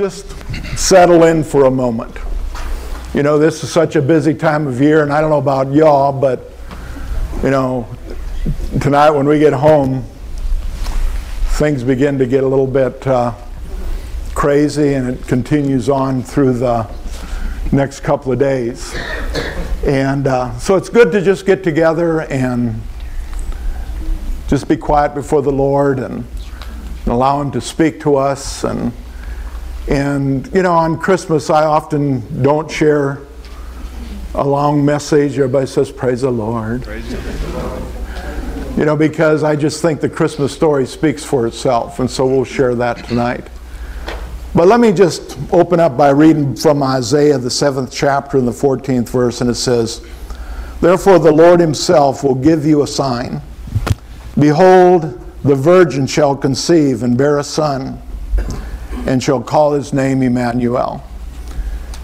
just settle in for a moment. You know, this is such a busy time of year, and I don't know about y'all, but, you know, tonight when we get home, things begin to get a little bit uh, crazy, and it continues on through the next couple of days. And uh, so it's good to just get together and just be quiet before the Lord and, allow Him to speak to us and and, you know, on Christmas, I often don't share a long message. Everybody says, Praise the Lord. Praise you know, because I just think the Christmas story speaks for itself, and so we'll share that tonight. But let me just open up by reading from Isaiah, the seventh chapter, and the 14th verse, and it says, Therefore the Lord himself will give you a sign. Behold, the virgin shall conceive and bear a son and shall call his name Emmanuel.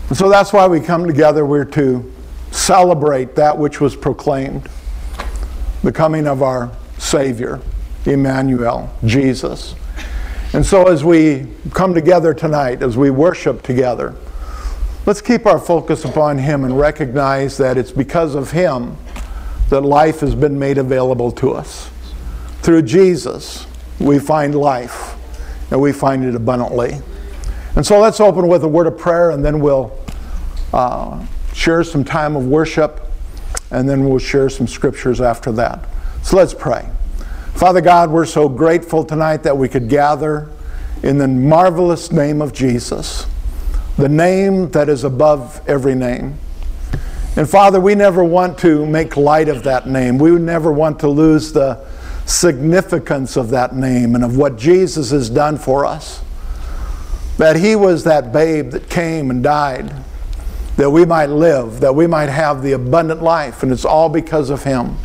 And so that's why we come together. We're to celebrate that which was proclaimed the coming of our Savior, Emmanuel, Jesus. And so as we come together tonight, as we worship together, let's keep our focus upon Him and recognize that it's because of Him that life has been made available to us. Through Jesus, we find life and we find it abundantly. And so let's open with a word of prayer and then we'll uh, share some time of worship and then we'll share some scriptures after that. So let's pray. Father God, we're so grateful tonight that we could gather in the marvelous name of Jesus, the name that is above every name. And Father, we never want to make light of that name. We never want to lose the significance of that name and of what Jesus has done for us. That He was that babe that came and died, that we might live, that we might have the abundant life, and it's all because of Him.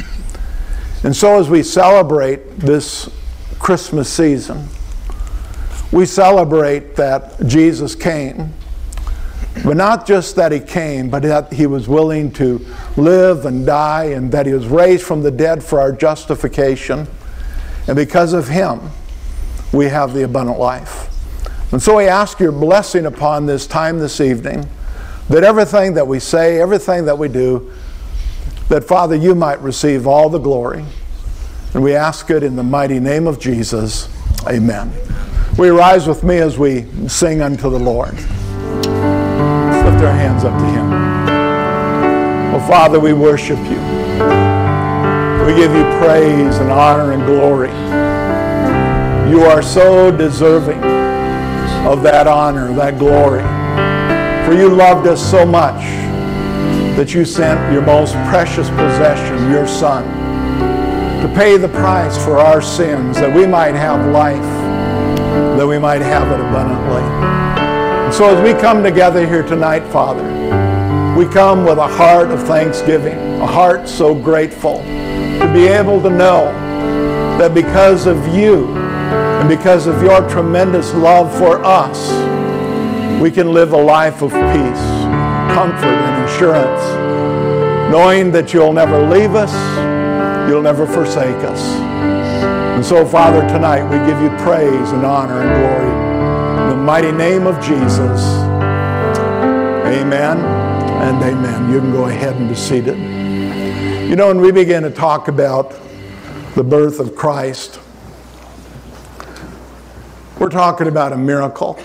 And so, as we celebrate this Christmas season, we celebrate that Jesus came but not just that he came, but that he was willing to live and die, and that he was raised from the dead for our justification. And because of him, we have the abundant life. And so we ask your blessing upon this time this evening, that everything that we say, everything that we do, that Father, you might receive all the glory. And we ask it in the mighty name of Jesus. Amen. We rise with me as we sing unto the Lord lift our hands up to Him. Oh, Father, we worship you. We give you praise and honor and glory. You are so deserving of that honor, that glory. For you loved us so much that you sent your most precious possession, your Son, to pay the price for our sins, that we might have life, that we might have it abundantly. So as we come together here tonight, Father, we come with a heart of thanksgiving, a heart so grateful to be able to know that because of you and because of your tremendous love for us, we can live a life of peace, comfort, and assurance, knowing that you'll never leave us, you'll never forsake us. And so, Father, tonight we give you praise and honor and glory In the mighty name of Jesus. Amen and amen. You can go ahead and be seated. You know, when we begin to talk about the birth of Christ, we're talking about a miracle.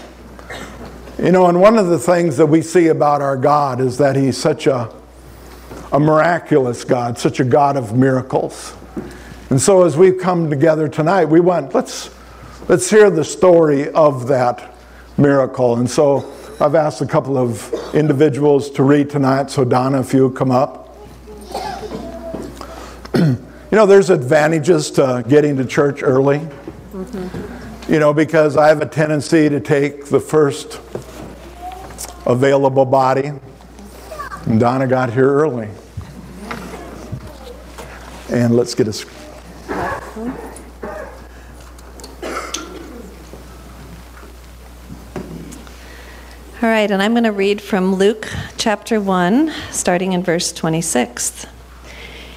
You know, and one of the things that we see about our God is that He's such a, a miraculous God, such a God of miracles. And so as we've come together tonight, we want, let's, let's hear the story of that miracle. And so I've asked a couple of individuals to read tonight. So, Donna, if you come up. you know, there's advantages to getting to church early. Mm-hmm. You know, because I have a tendency to take the first available body. And Donna got here early. And let's get a All right, and I'm going to read from Luke chapter 1, starting in verse 26.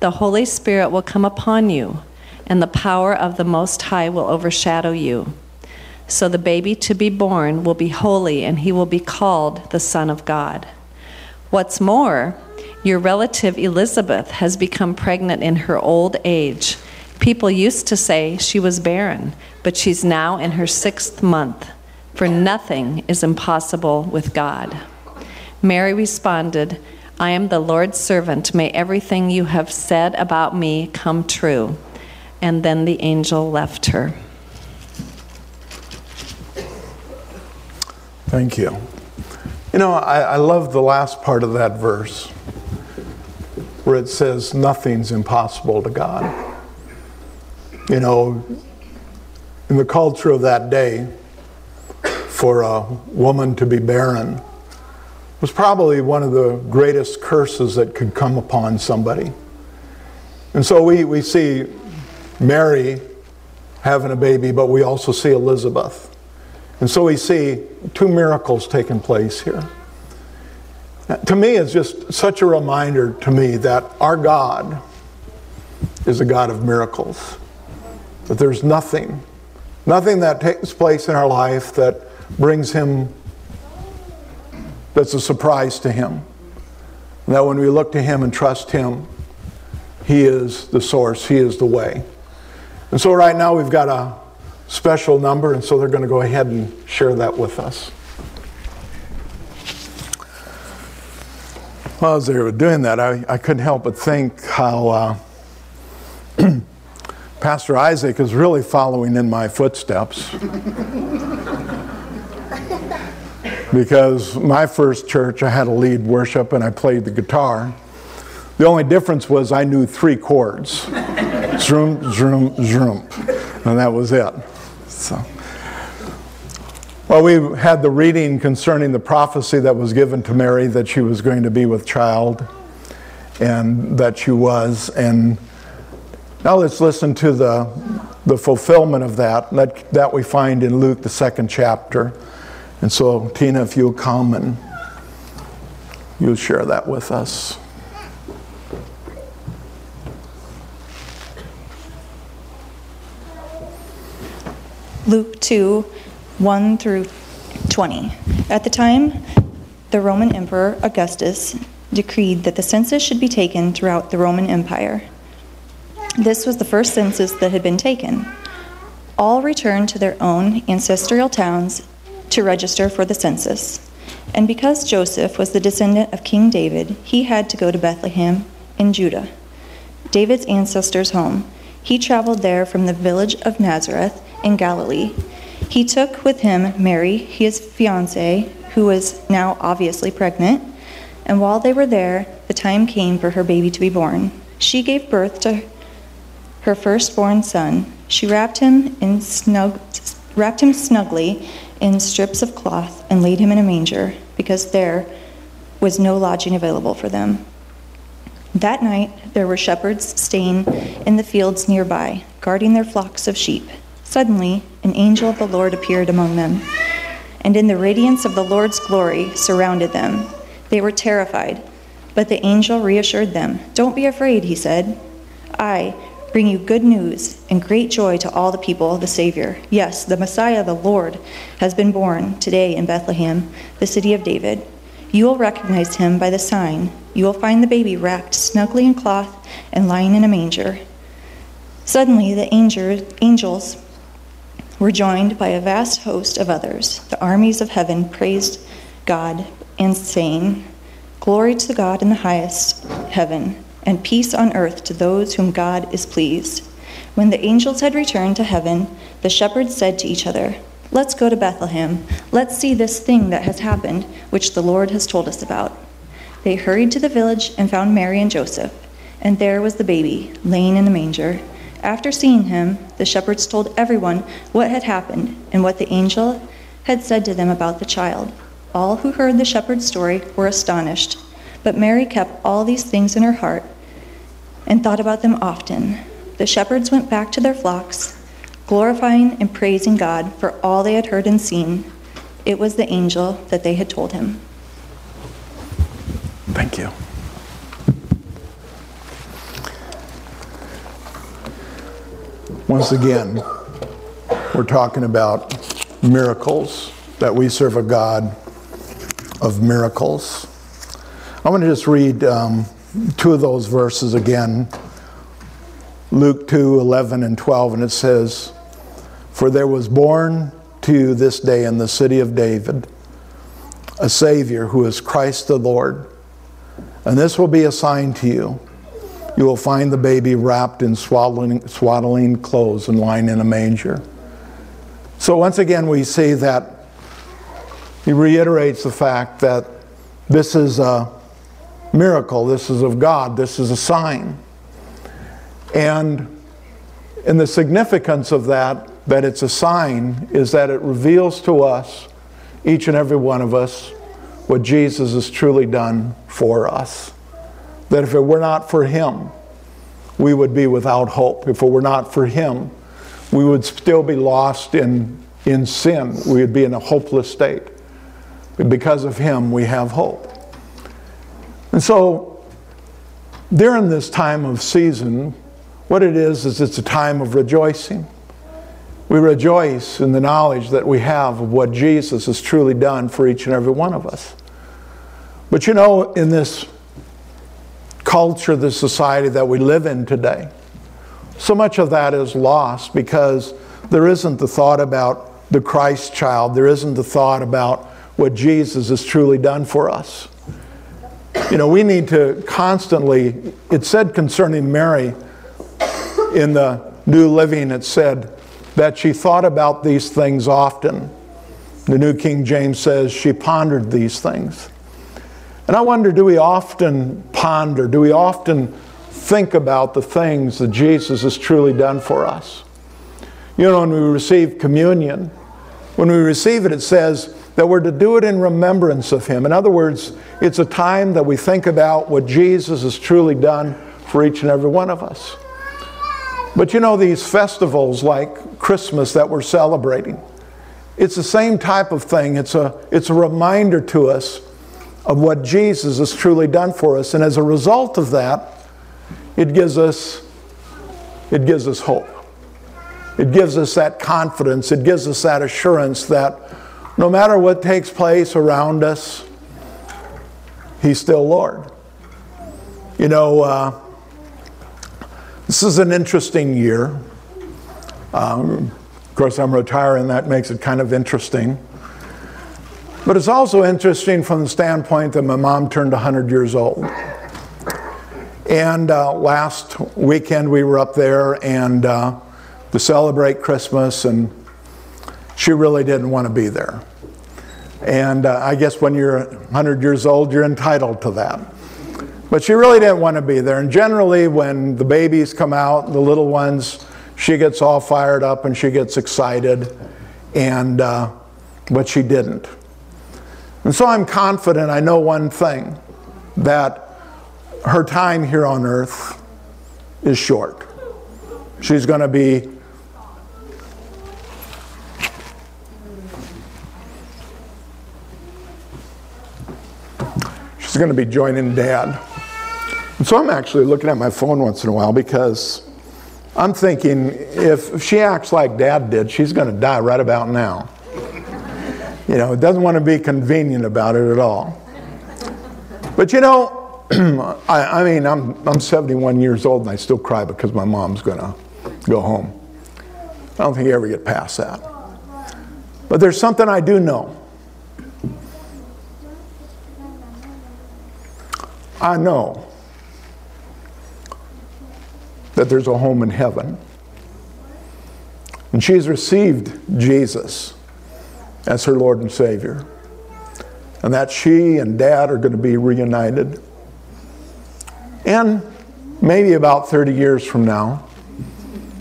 The Holy Spirit will come upon you, and the power of the Most High will overshadow you. So the baby to be born will be holy, and he will be called the Son of God. What's more, your relative Elizabeth has become pregnant in her old age. People used to say she was barren, but she's now in her sixth month, for nothing is impossible with God. Mary responded, I am the Lord's servant. May everything you have said about me come true. And then the angel left her. Thank you. You know, I, I love the last part of that verse where it says, Nothing's impossible to God. You know, in the culture of that day, for a woman to be barren was probably one of the greatest curses that could come upon somebody. And so we, we see Mary having a baby, but we also see Elizabeth. And so we see two miracles taking place here. To me, it's just such a reminder to me that our God is a God of miracles. That there's nothing, nothing that takes place in our life that brings Him, that's a surprise to Him. That when we look to Him and trust Him, He is the source, He is the way. And so right now we've got a special number, and so they're going to go ahead and share that with us. As they were doing that, I, I couldn't help but think how uh, Pastor Isaac is really following in my footsteps. because my first church, I had to lead worship and I played the guitar. The only difference was I knew three chords zoom, zoom, zoom. And that was it. So. Well, we had the reading concerning the prophecy that was given to Mary that she was going to be with child, and that she was. And now let's listen to the, the fulfillment of that, that, that we find in Luke, the second chapter. And so, Tina, if you'll come and you'll share that with us. Luke 2 1 through 20. At the time, the Roman Emperor Augustus decreed that the census should be taken throughout the Roman Empire. This was the first census that had been taken. All returned to their own ancestral towns to register for the census. And because Joseph was the descendant of King David, he had to go to Bethlehem in Judah, David's ancestors' home. He traveled there from the village of Nazareth in Galilee he took with him Mary, his fiancée, who was now obviously pregnant, and while they were there, the time came for her baby to be born. She gave birth to her firstborn son. She wrapped him in snug, wrapped him snugly in strips of cloth and laid him in a manger because there was no lodging available for them. That night there were shepherds staying in the fields nearby, guarding their flocks of sheep. Suddenly, an angel of the Lord appeared among them, and in the radiance of the Lord's glory surrounded them. They were terrified, but the angel reassured them. Don't be afraid, he said. I bring you good news and great joy to all the people, the Savior. Yes, the Messiah, the Lord, has been born today in Bethlehem, the city of David. You will recognize him by the sign. You will find the baby wrapped snugly in cloth and lying in a manger. Suddenly, the angels were joined by a vast host of others. The armies of heaven praised God and saying, Glory to God in the highest heaven, and peace on earth to those whom God is pleased. When the angels had returned to heaven, the shepherds said to each other, Let's go to Bethlehem. Let's see this thing that has happened, which the Lord has told us about. They hurried to the village and found Mary and Joseph, and there was the baby, laying in the manger. After seeing him, the shepherds told everyone what had happened and what the angel had said to them about the child. All who heard the shepherd's story were astonished, but Mary kept all these things in her heart and thought about them often. The shepherds went back to their flocks, glorifying and praising God for all they had heard and seen. It was the angel that they had told him. Thank you. Once again, we're talking about miracles, that we serve a God of miracles. I want to just read um, two of those verses again Luke 2 11 and 12, and it says, For there was born to you this day in the city of David a Savior who is Christ the Lord. And this will be a sign to you. You will find the baby wrapped in swaddling, swaddling clothes and lying in a manger. So, once again, we see that he reiterates the fact that this is a miracle, this is of God, this is a sign. And in the significance of that, that it's a sign, is that it reveals to us, each and every one of us, what Jesus has truly done for us. That if it were not for Him, we would be without hope. If it were not for Him, we would still be lost in, in sin. We would be in a hopeless state. But because of Him, we have hope. And so, during this time of season, what it is, is it's a time of rejoicing. We rejoice in the knowledge that we have of what Jesus has truly done for each and every one of us. But you know, in this culture, this society that we live in today, so much of that is lost because there isn't the thought about the Christ child, there isn't the thought about what Jesus has truly done for us. You know, we need to constantly, it said concerning Mary in the New Living, it said that she thought about these things often. The New King James says she pondered these things. And I wonder do we often ponder, do we often think about the things that Jesus has truly done for us? You know, when we receive communion, when we receive it, it says that we're to do it in remembrance of Him. In other words, it's a time that we think about what Jesus has truly done for each and every one of us. But you know, these festivals like Christmas that we're celebrating, it's the same type of thing. It's a, it's a reminder to us of what Jesus has truly done for us. And as a result of that, it gives us, it gives us hope. It gives us that confidence. It gives us that assurance that no matter what takes place around us, He's still Lord. You know, uh, this is an interesting year. Um, of course, I'm retiring, that makes it kind of interesting. But it's also interesting from the standpoint that my mom turned 100 years old. And uh, last weekend we were up there and uh, to celebrate Christmas, and she really didn't want to be there. And uh, I guess when you're 100 years old, you're entitled to that. But she really didn't want to be there. And generally, when the babies come out, the little ones, she gets all fired up and she gets excited. And uh, but she didn't. And so I'm confident, I know one thing that her time here on earth is short. She's going to be going to be joining dad. And so I'm actually looking at my phone once in a while because I'm thinking if she acts like dad did, she's going to die right about now. You know, it doesn't want to be convenient about it at all. But you know, I, I, mean, I'm, I'm 71 years old and I still cry because my mom's going to go home. I don't think you ever get past that. But there's something I do know. I know that there's a home in heaven. And she's received Jesus as her Lord and Savior. And that she and dad are going to be reunited. And maybe about 30 years from now,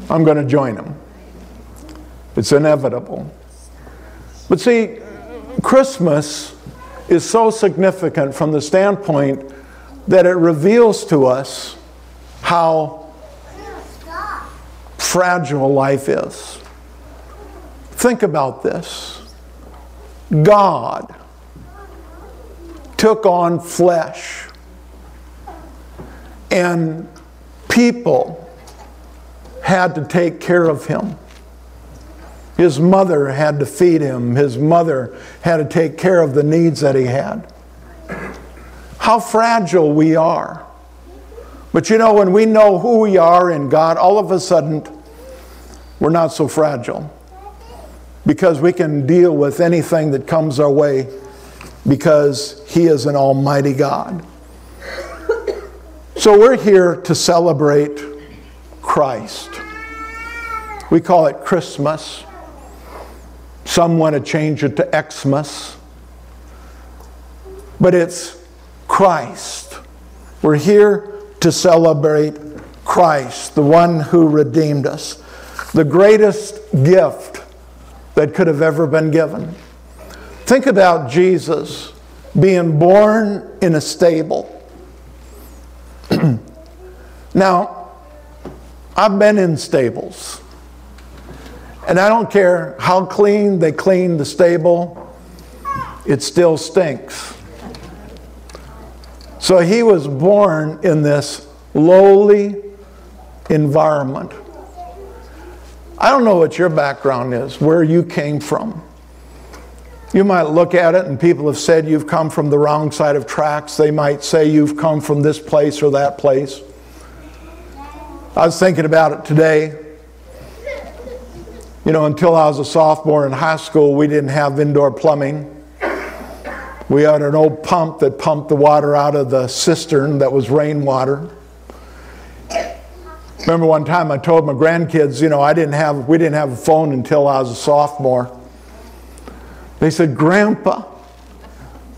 I'm going to join them. It's inevitable. But see, Christmas is so significant from the standpoint that it reveals to us how fragile life is. Think about this God took on flesh, and people had to take care of him. His mother had to feed him. His mother had to take care of the needs that he had. How fragile we are. But you know, when we know who we are in God, all of a sudden, we're not so fragile. Because we can deal with anything that comes our way because He is an almighty God. So we're here to celebrate Christ. We call it Christmas. Some want to change it to Xmas. But it's Christ. We're here to celebrate Christ, the one who redeemed us, the greatest gift that could have ever been given. Think about Jesus being born in a stable. now, I've been in stables. And I don't care how clean they clean the stable, it still stinks. So he was born in this lowly environment. I don't know what your background is, where you came from. You might look at it and people have said you've come from the wrong side of tracks. They might say you've come from this place or that place. I was thinking about it today. You know, until I was a sophomore in high school, we didn't have indoor plumbing. We had an old pump that pumped the water out of the cistern that was rainwater. Remember one time I told my grandkids, you know, I didn't have, we didn't have a phone until I was a sophomore. They said, Grandpa,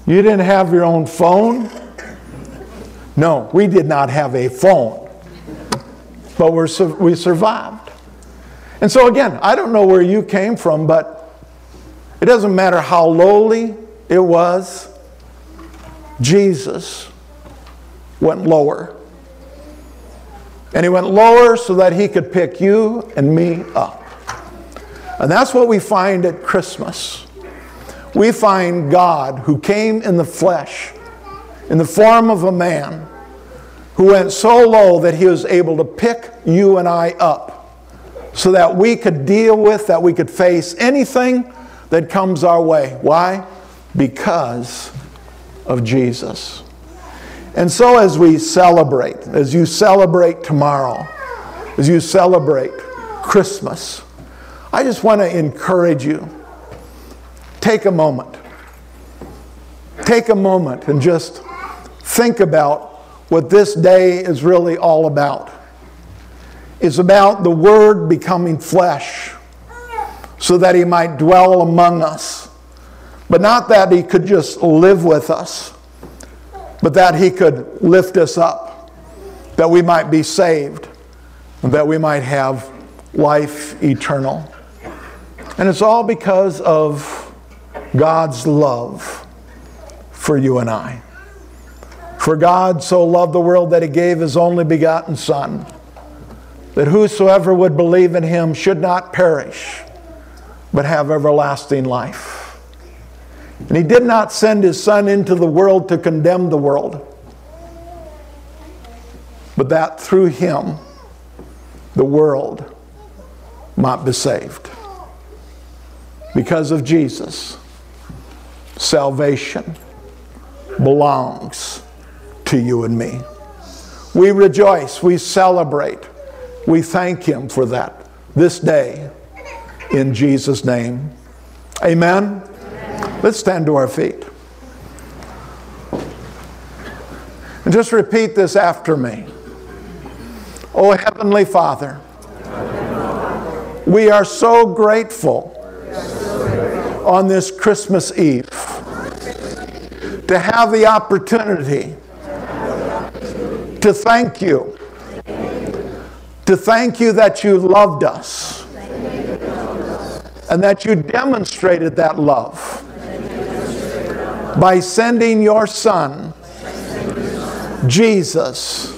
you didn't have your own phone? No, we did not have a phone, but we're, we survived. And so, again, I don't know where you came from, but it doesn't matter how lowly it was Jesus went lower. And he went lower so that he could pick you and me up. And that's what we find at Christmas. We find God who came in the flesh, in the form of a man, who went so low that he was able to pick you and I up so that we could deal with, that we could face anything that comes our way. Why? Because of Jesus. And so, as we celebrate, as you celebrate tomorrow, as you celebrate Christmas, I just want to encourage you take a moment. Take a moment and just think about what this day is really all about. It's about the Word becoming flesh so that He might dwell among us but not that he could just live with us, but that he could lift us up, that we might be saved, and that we might have life eternal. And it's all because of God's love for you and I. For God so loved the world that he gave his only begotten Son, that whosoever would believe in him should not perish, but have everlasting life. And he did not send his son into the world to condemn the world, but that through him the world might be saved. Because of Jesus, salvation belongs to you and me. We rejoice, we celebrate We thank Him for that this day in Jesus' name. Amen. Let's stand to our feet. And just repeat this after me. Oh, Heavenly Father, we are so grateful on this Christmas Eve to have the opportunity to thank you. To thank you that you loved us and that you demonstrated that love by sending your Son, Jesus,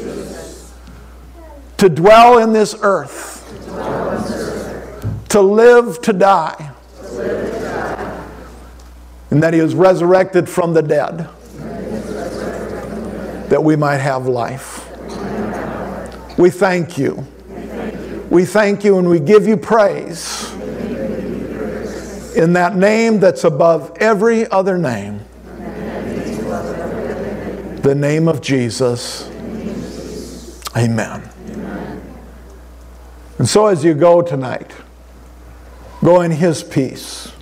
to dwell in this earth, to live, to die, and that he was resurrected from the dead that we might have life. We thank you. We thank you and we give you praise in that name that's above every other name the name of Jesus. Amen. And so as you go tonight, go in His peace,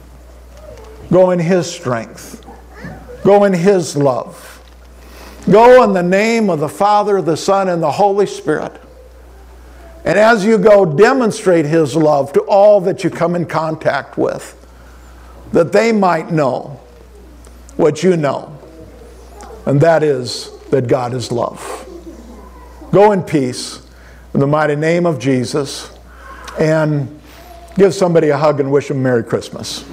go in His strength, go in His love. Go in the name of the Father, the Son, and the Holy Spirit. And as you go, demonstrate His love to all that you come in contact with, that they might know what you know and that is that God is love. Go in peace in the mighty name of Jesus and give somebody a hug and wish them Merry Christmas.